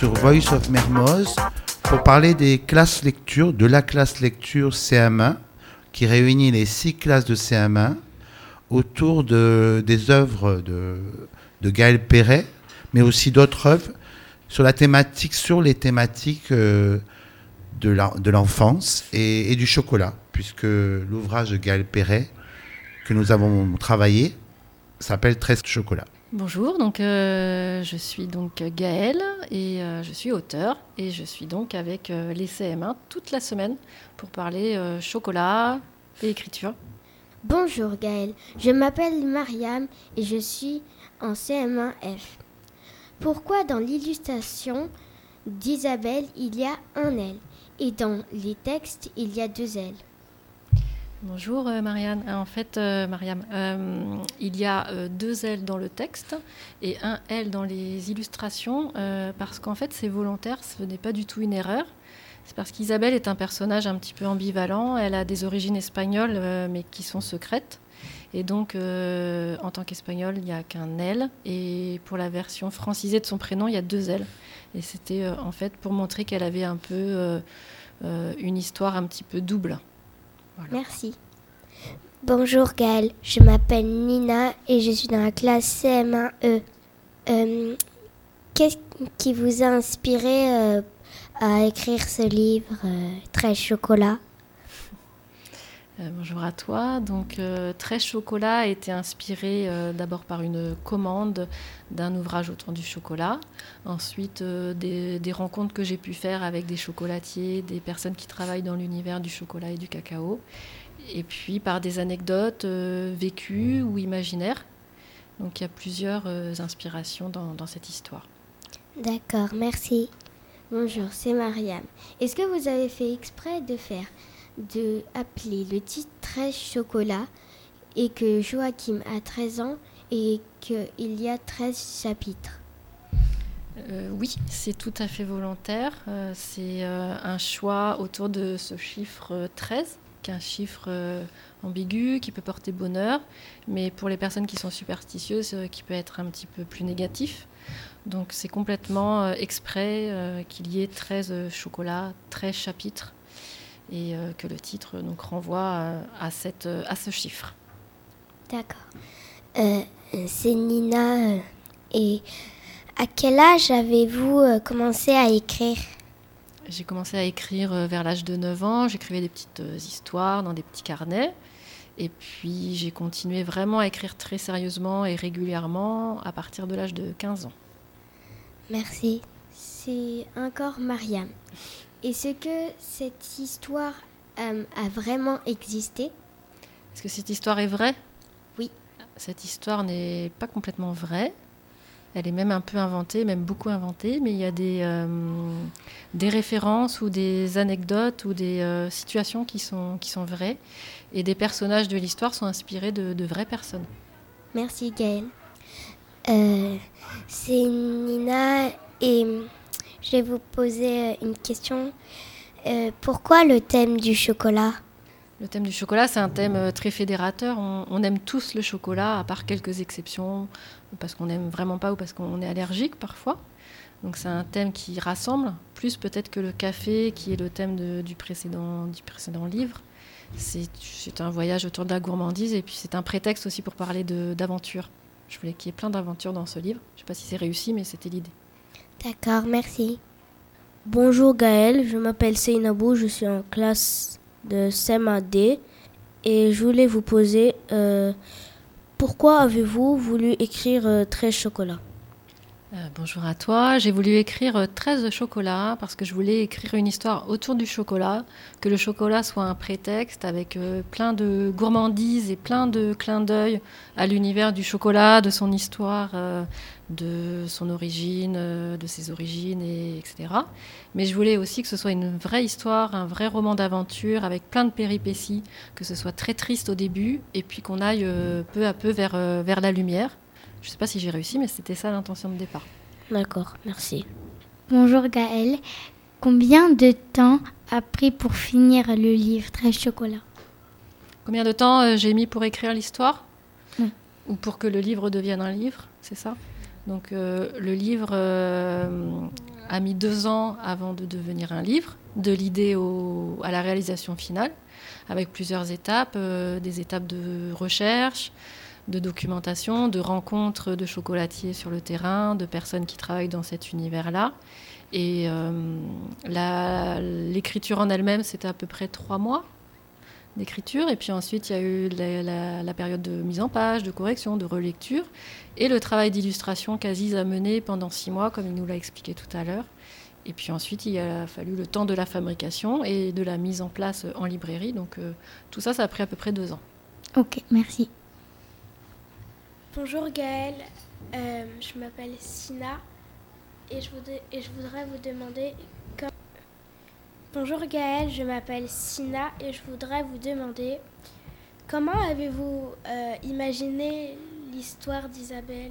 sur Voice of Mermoz pour parler des classes lecture, de la classe lecture CM1 qui réunit les six classes de CM1 autour de, des œuvres de, de Gaël Perret, mais aussi d'autres œuvres sur la thématique, sur les thématiques euh, de l'enfance et, et, du chocolat, puisque l'ouvrage de Gaël Perret que nous avons travaillé s'appelle 13 chocolats. Bonjour, donc euh, je suis donc Gaëlle et euh, je suis auteur et je suis donc avec euh, les CM1 toute la semaine pour parler chocolat et écriture. Bonjour Gaëlle, je m'appelle Mariam et je suis en CM1F. Pourquoi dans l'illustration d'Isabelle il y a un L et dans les textes il y a deux L? Bonjour euh, Marianne. En fait, euh, Mariam, euh, il y a deux L dans le texte et un L dans les illustrations parce qu'en fait c'est volontaire, ce n'est pas du tout une erreur. C'est parce qu'Isabelle est un personnage un petit peu ambivalent, elle a des origines espagnoles mais qui sont secrètes. Et donc, en tant qu'espagnol, il n'y a qu'un L. Et pour la version francisée de son prénom, il y a deux L. Et c'était en fait pour montrer qu'elle avait un peu une histoire un petit peu double. Merci. Bonjour Gaëlle, je m'appelle Nina et je suis dans la classe CM1E. Euh, qu'est-ce qui vous a inspiré euh, à écrire ce livre, euh, Très chocolat? Bonjour à toi. Donc, Très Chocolat a été inspiré d'abord par une commande d'un ouvrage autour du chocolat. Ensuite, des, rencontres que j'ai pu faire avec des chocolatiers, des personnes qui travaillent dans l'univers du chocolat et du cacao et puis par des anecdotes euh, vécues ou imaginaires. Donc il y a plusieurs euh, inspirations dans, cette histoire. D'accord, merci. Bonjour, c'est Mariam. Est-ce que vous avez fait exprès de faire, de appeler le titre 13 chocolat et que Joachim a 13 ans et qu'il y a 13 chapitres euh, oui, c'est tout à fait volontaire. c'est un choix autour de ce chiffre 13 qu'un chiffre euh, ambigu qui peut porter bonheur, mais pour les personnes qui sont superstitieuses, euh, qui peut être un petit peu plus négatif. Donc c'est complètement euh, exprès qu'il y ait 13 chocolats, 13 chapitres, et que le titre donc renvoie à, cette, à ce chiffre. D'accord. c'est Nina. et à quel âge avez-vous commencé à écrire? J'ai commencé à écrire euh, vers l'âge de 9 ans. J'écrivais des petites euh, histoires dans des petits carnets. Et puis j'ai continué vraiment à écrire très sérieusement et régulièrement à partir de l'âge de 15 ans. Merci. C'est encore Mariam. Est-ce que cette histoire euh, a vraiment existé? Est-ce que cette histoire est vraie? Oui. Cette histoire n'est pas complètement vraie. Elle est même un peu inventée, même beaucoup inventée, mais il y a des, euh, des références ou des anecdotes ou des euh, situations qui sont, qui sont vraies. Et des personnages de l'histoire sont inspirés de, de, vraies personnes. Merci Gaëlle. C'est Nina et je vais vous poser une question. pourquoi le thème du chocolat? Le thème du chocolat, c'est un thème très fédérateur. On, on, aime tous le chocolat, à part quelques exceptions parce qu'on n'aime vraiment pas ou parce qu'on est allergique parfois. Donc c'est un thème qui rassemble, plus peut-être que le café, qui est le thème du, précédent, du précédent livre. C'est un voyage autour de la gourmandise et puis c'est un prétexte aussi pour parler d'aventure. Je voulais qu'il y ait plein d'aventures dans ce livre. Je ne sais pas si c'est réussi, mais c'était l'idée. D'accord, merci. Bonjour Gaël, je m'appelle Seynabou, je suis en classe de CMAD et je voulais vous poser euh, pourquoi avez-vous voulu écrire 13 euh, chocolats euh, bonjour à toi. J'ai voulu écrire 13 euh, chocolats parce que je voulais écrire une histoire autour du chocolat, que le chocolat soit un prétexte avec plein de gourmandises et plein de clins d'œil à l'univers du chocolat, de son histoire, de son origine, de ses origines, et, etc. Mais je voulais aussi que ce soit une vraie histoire, un vrai roman d'aventure avec plein de péripéties, que ce soit très triste au début et puis qu'on aille peu à peu vers, vers la lumière. Je ne sais pas si j'ai réussi, mais c'était ça l'intention de départ. D'accord, merci. Bonjour Gaëlle. Combien de temps a pris pour finir le livre Très chocolat? Combien de temps euh, j'ai mis pour écrire l'histoire? Ou pour que le livre devienne un livre, c'est ça? Donc euh, le livre euh, a mis deux ans avant de devenir un livre, de l'idée à la réalisation finale, avec plusieurs étapes, des étapes de recherche, de documentation, de rencontres de chocolatiers sur le terrain, de personnes qui travaillent dans cet univers-là. Et l'écriture en elle-même, c'était à peu près trois mois d'écriture. Et puis ensuite, il y a eu la, période de mise en page, de correction, de relecture. Et le travail d'illustration qu'Aziz a mené pendant six mois, comme il nous l'a expliqué tout à l'heure. Et puis ensuite, il a fallu le temps de la fabrication et de la mise en place en librairie. Donc euh, tout ça, ça a pris à peu près deux ans. Ok, merci. Bonjour Gaëlle, euh, je m'appelle Sina et je, voudrais vous demander Bonjour Gaëlle, je m'appelle Sina et je voudrais vous demander comment avez-vous euh, imaginé l'histoire d'Isabelle?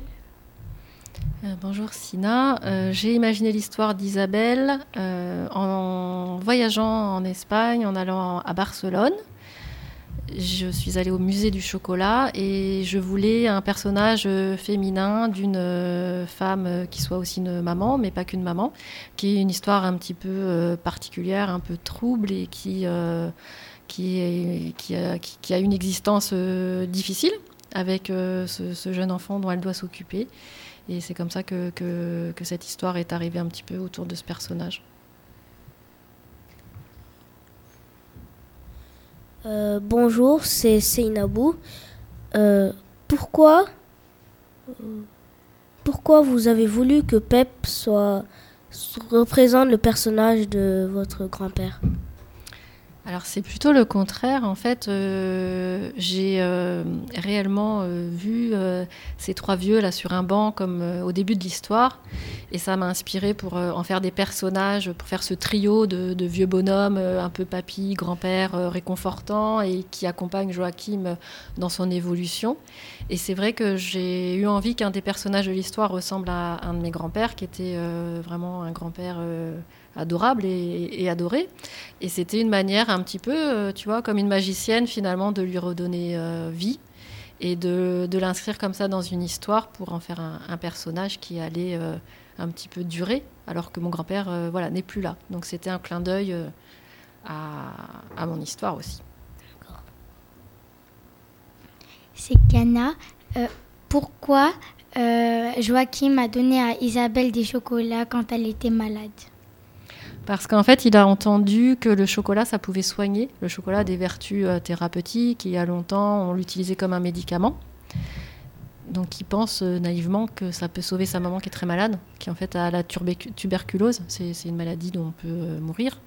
Euh, bonjour Sina, j'ai imaginé l'histoire d'Isabelle en voyageant en Espagne, en allant à Barcelone je suis allée au musée du chocolat et je voulais un personnage euh, féminin d'une euh, femme euh, qui soit aussi une maman, mais pas qu'une maman, qui ait une histoire un petit peu particulière, un peu trouble et qui, a, a, une existence difficile avec ce, jeune enfant dont elle doit s'occuper. Et c'est comme ça que cette histoire est arrivée un petit peu autour de ce personnage. Euh, bonjour, c'est Seinabou. Euh, pourquoi, pourquoi vous avez voulu que Pep soit représente le personnage de votre grand-père? Alors c'est plutôt le contraire. En fait, euh, j'ai euh, réellement euh, vu ces trois vieux là sur un banc comme au début de l'histoire, et ça m'a inspiré pour en faire des personnages, pour faire ce trio de, vieux bonhommes, un peu papy, grand-père, réconfortant et qui accompagne Joachim dans son évolution. Et c'est vrai que j'ai eu envie qu'un des personnages de l'histoire ressemble à un de mes grands-pères, qui était vraiment un grand-père adorable et, adoré. Et c'était une manière un petit peu, euh, tu vois, comme une magicienne finalement de lui redonner euh, vie et de, l'inscrire comme ça dans une histoire pour en faire un, personnage qui allait euh, un petit peu durer, alors que mon grand-père voilà, n'est plus là. Donc c'était un clin d'œil à, mon histoire aussi. C'est Cana. pourquoi Joachim a donné à Isabelle des chocolats quand elle était malade? Parce qu'en fait, il a entendu que le chocolat, ça pouvait soigner. Le chocolat a des vertus euh, thérapeutiques. il y a longtemps, on l'utilisait comme un médicament. Donc il pense euh, naïvement que ça peut sauver sa maman qui est très malade, qui en fait a la tuberculose. C'est une maladie dont on peut euh, mourir.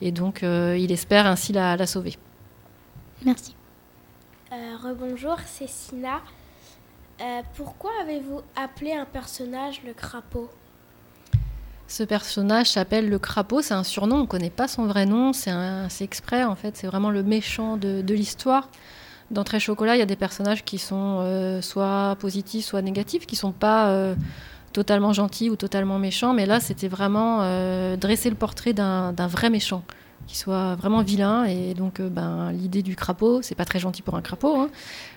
Et donc il espère ainsi la, la sauver. Merci. Rebonjour, c'est Sina. pourquoi avez-vous appelé un personnage le crapaud? Ce personnage s'appelle le crapaud, c'est un surnom, on ne connaît pas son vrai nom, c'est exprès en fait, c'est vraiment le méchant de, l'histoire. Dans Très Chocolat, il y a des personnages qui sont euh, soit positifs, soit négatifs, qui ne sont pas euh, totalement gentils ou totalement méchants, mais là c'était vraiment euh, dresser le portrait d'un vrai méchant, qui soit vraiment vilain. Et donc ben, l'idée du crapaud, c'est pas très gentil pour un crapaud, hein,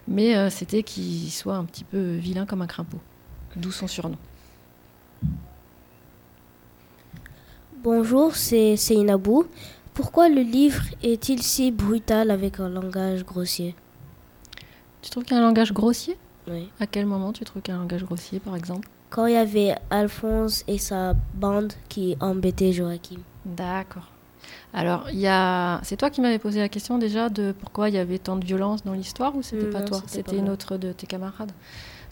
mais c'était qu'il soit un petit peu vilain comme un crapaud, d'où son surnom. Bonjour, c'est Inabou. Pourquoi le livre est-il si brutal avec un langage grossier? Tu trouves qu'il y a un langage grossier? Oui. À quel moment tu trouves qu'il y a un langage grossier, par exemple? Quand il y avait Alphonse et sa bande qui embêtaient Joachim. D'accord. Alors, il y a... c'est toi qui m'avais posé la question déjà de pourquoi il y avait tant de violence dans l'histoire ou c'était pas toi? C'était une autre de tes camarades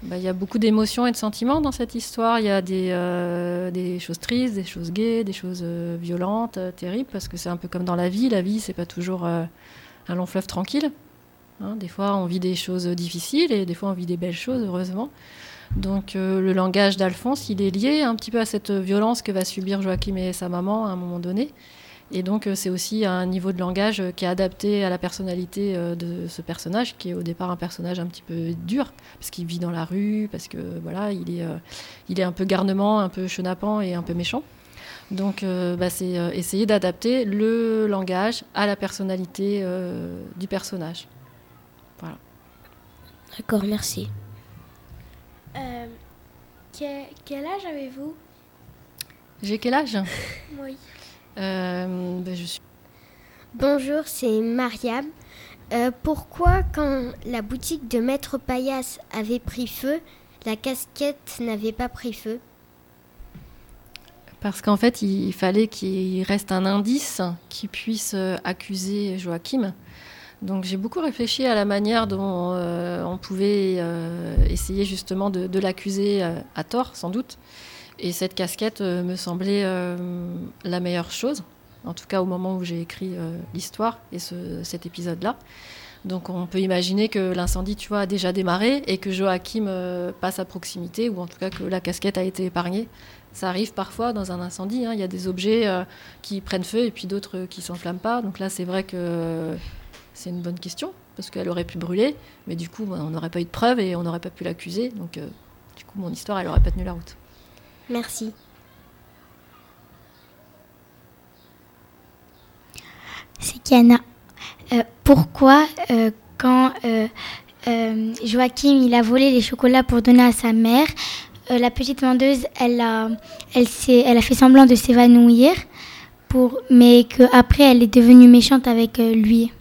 bah, il y a beaucoup d'émotions et de sentiments dans cette histoire. Il y a des, euh, choses tristes, des choses gaies, des choses euh, violentes, euh, terribles, parce que c'est un peu comme dans la vie. La vie, c'est pas toujours un long fleuve tranquille. Hein. des fois, on vit des choses difficiles et des fois, on vit des belles choses, heureusement. Donc, le langage d'Alphonse, il est lié un petit peu à cette violence que va subir Joachim et sa maman à un moment donné. Et donc, euh, c'est aussi un niveau de langage euh, qui est adapté à la personnalité euh, de ce personnage, qui est au départ un personnage un petit peu dur, parce qu'il vit dans la rue, parce que voilà, il est, il est un peu garnement, un peu chenapan et un peu méchant. Donc, bah, c'est essayer d'adapter le langage à la personnalité du personnage. Voilà. D'accord, merci. quel âge avez-vous? J'ai quel âge? Oui. Euh, ben, je suis... Bonjour, c'est Mariam. Euh, pourquoi, quand la boutique de Maître Paillasse avait pris feu, la casquette n'avait pas pris feu? Parce qu'en fait, il fallait qu'il reste un indice qui puisse euh, accuser Joachim. Donc j'ai beaucoup réfléchi à la manière dont euh, on pouvait euh, essayer justement de, de l'accuser à tort, sans doute. Et cette casquette euh, me semblait euh, la meilleure chose, en tout cas au moment où j'ai écrit euh, l'histoire et ce- cet épisode-là. Donc on peut imaginer que l'incendie, tu vois, a déjà démarré et que Joachim passe à proximité, ou en tout cas que la casquette a été épargnée. Ça arrive parfois dans un incendie, hein, il y a des objets qui prennent feu et puis d'autres qui s'enflamment pas. Donc là, c'est vrai que c'est une bonne question, parce qu'elle aurait pu brûler, mais du coup, on n'aurait pas eu de preuves et on n'aurait pas pu l'accuser. Donc du coup, mon histoire, elle n'aurait pas tenu la route. Merci. C'est Kiana. Euh, pourquoi, euh, quand euh, Joachim il a volé les chocolats pour donner à sa mère, la petite vendeuse, elle a, elle, elle a fait semblant de s'évanouir, pour, mais qu'après, elle est devenue méchante avec lui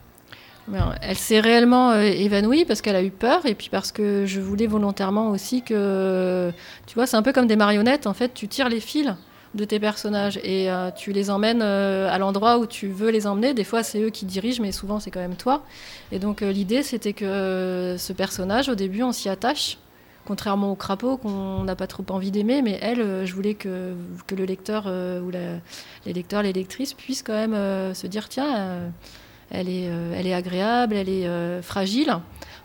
Elle s'est réellement euh, évanouie parce qu'elle a eu peur et puis parce que je voulais volontairement aussi que, tu vois, c'est un peu comme des marionnettes. En fait, tu tires les fils de tes personnages et euh, tu les emmènes euh, à l'endroit où tu veux les emmener. Des fois, c'est eux qui dirigent, mais souvent, c'est quand même toi. Et donc, euh, l'idée, c'était que euh, ce personnage, au début, on s'y attache. Contrairement au crapaud qu'on n'a pas trop envie d'aimer, mais elle, euh, je voulais que, que le lecteur euh, ou les lecteurs, les lectrices puissent quand même euh, se dire tiens, euh, elle est, euh, elle est agréable, elle est euh, fragile,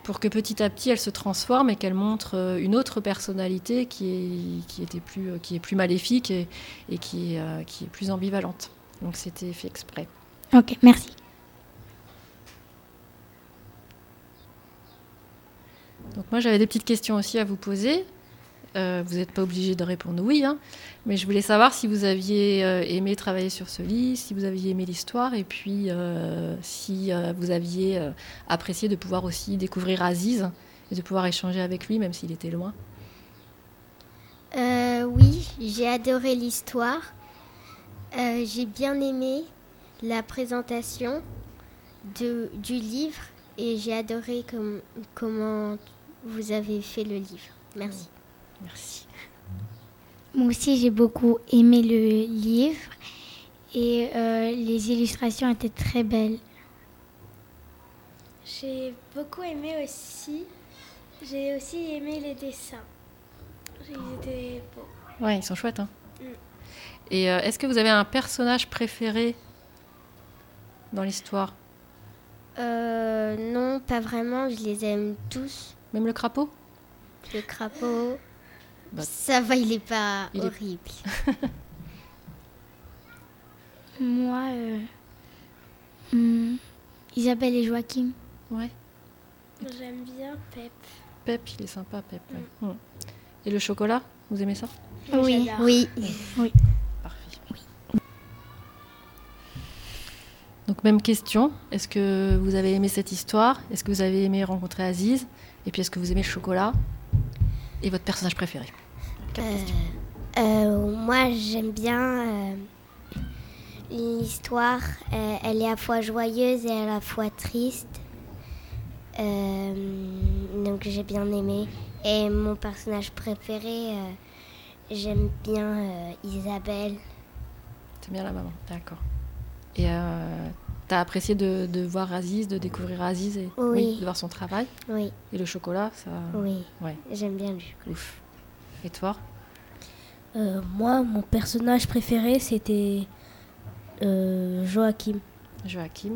pour que petit à petit elle se transforme et qu'elle montre euh, une autre personnalité qui est, qui était plus, qui est plus maléfique et, et qui, est, qui est plus ambivalente. Donc c'était fait exprès. Ok, merci. Donc moi j'avais des petites questions aussi à vous poser. Euh, vous n'êtes pas obligé de répondre oui, hein, mais je voulais savoir si vous aviez euh, aimé travailler sur ce livre, si vous aviez aimé l'histoire, et puis euh, si vous aviez apprécié de pouvoir aussi découvrir Aziz et de pouvoir échanger avec lui, même s'il était loin. Oui, j'ai adoré l'histoire. J'ai bien aimé la présentation du livre et j'ai adoré com- comment vous avez fait le livre. Merci. Merci. Moi aussi, j'ai beaucoup aimé le livre et euh, les illustrations étaient très belles. J'ai beaucoup aimé aussi. J'ai aussi aimé les dessins. Ils étaient beaux. Ouais, ils sont chouettes. Hein. Mm. Et euh, est-ce que vous avez un personnage préféré dans l'histoire? Euh, non, pas vraiment. Je les aime tous. Même le crapaud? Le crapaud, Bah, ça va, il est pas il est- horrible. Moi, euh, hmm, Isabelle et Joachim. Ouais. J'aime bien Pep. Pep, il est sympa, Pep. ouais. Mm. Et le chocolat, vous aimez ça? Oui. J'adore. Oui. Parfait. Donc même question, est-ce que vous avez aimé cette histoire? Est-ce que vous avez aimé rencontrer Aziz? Et puis est-ce que vous aimez le chocolat? Et votre personnage préféré? Euh, euh, moi, j'aime bien euh, l'histoire. Euh, elle est à la fois joyeuse et à la fois triste. Euh, donc, j'ai bien aimé. Et mon personnage préféré, euh, j'aime bien euh, Isabelle. C'est bien la maman, d'accord. Et euh, t'as apprécié de, de voir Aziz, de découvrir Aziz et Oui. de voir son travail Oui, Et le chocolat, ça... oui, Ouais, j'aime bien lui. ouf. Et toi Euh, moi, mon personnage préféré, c'était euh, Joachim. Joachim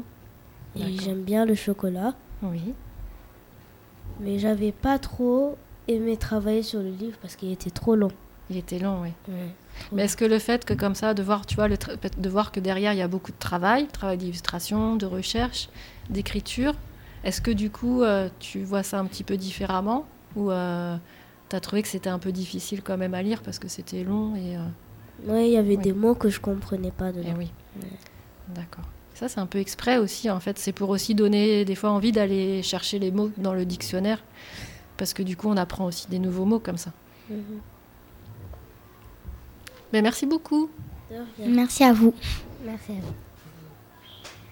Et j'aime bien le chocolat. Oui. Mais j'avais pas trop aimé travailler sur le livre parce qu'il était trop long. Il était long, oui. Mais est-ce que le fait que comme ça, de voir, tu vois, le tra- de voir que derrière il y a beaucoup de travail, travail d'illustration, de recherche, d'écriture, est-ce que du coup euh, tu vois ça un petit peu différemment ou as trouvé que c'était un peu difficile quand même à lire parce que c'était long et, euh, Ouais, il y avait des mots que je comprenais pas eh dedans. oui. D'accord. Ça c'est un peu exprès aussi en fait, c'est pour aussi donner des fois envie d'aller chercher les mots dans le dictionnaire parce que du coup on apprend aussi des nouveaux mots comme ça. Mhm. Mais merci beaucoup. Merci à vous. Merci à vous.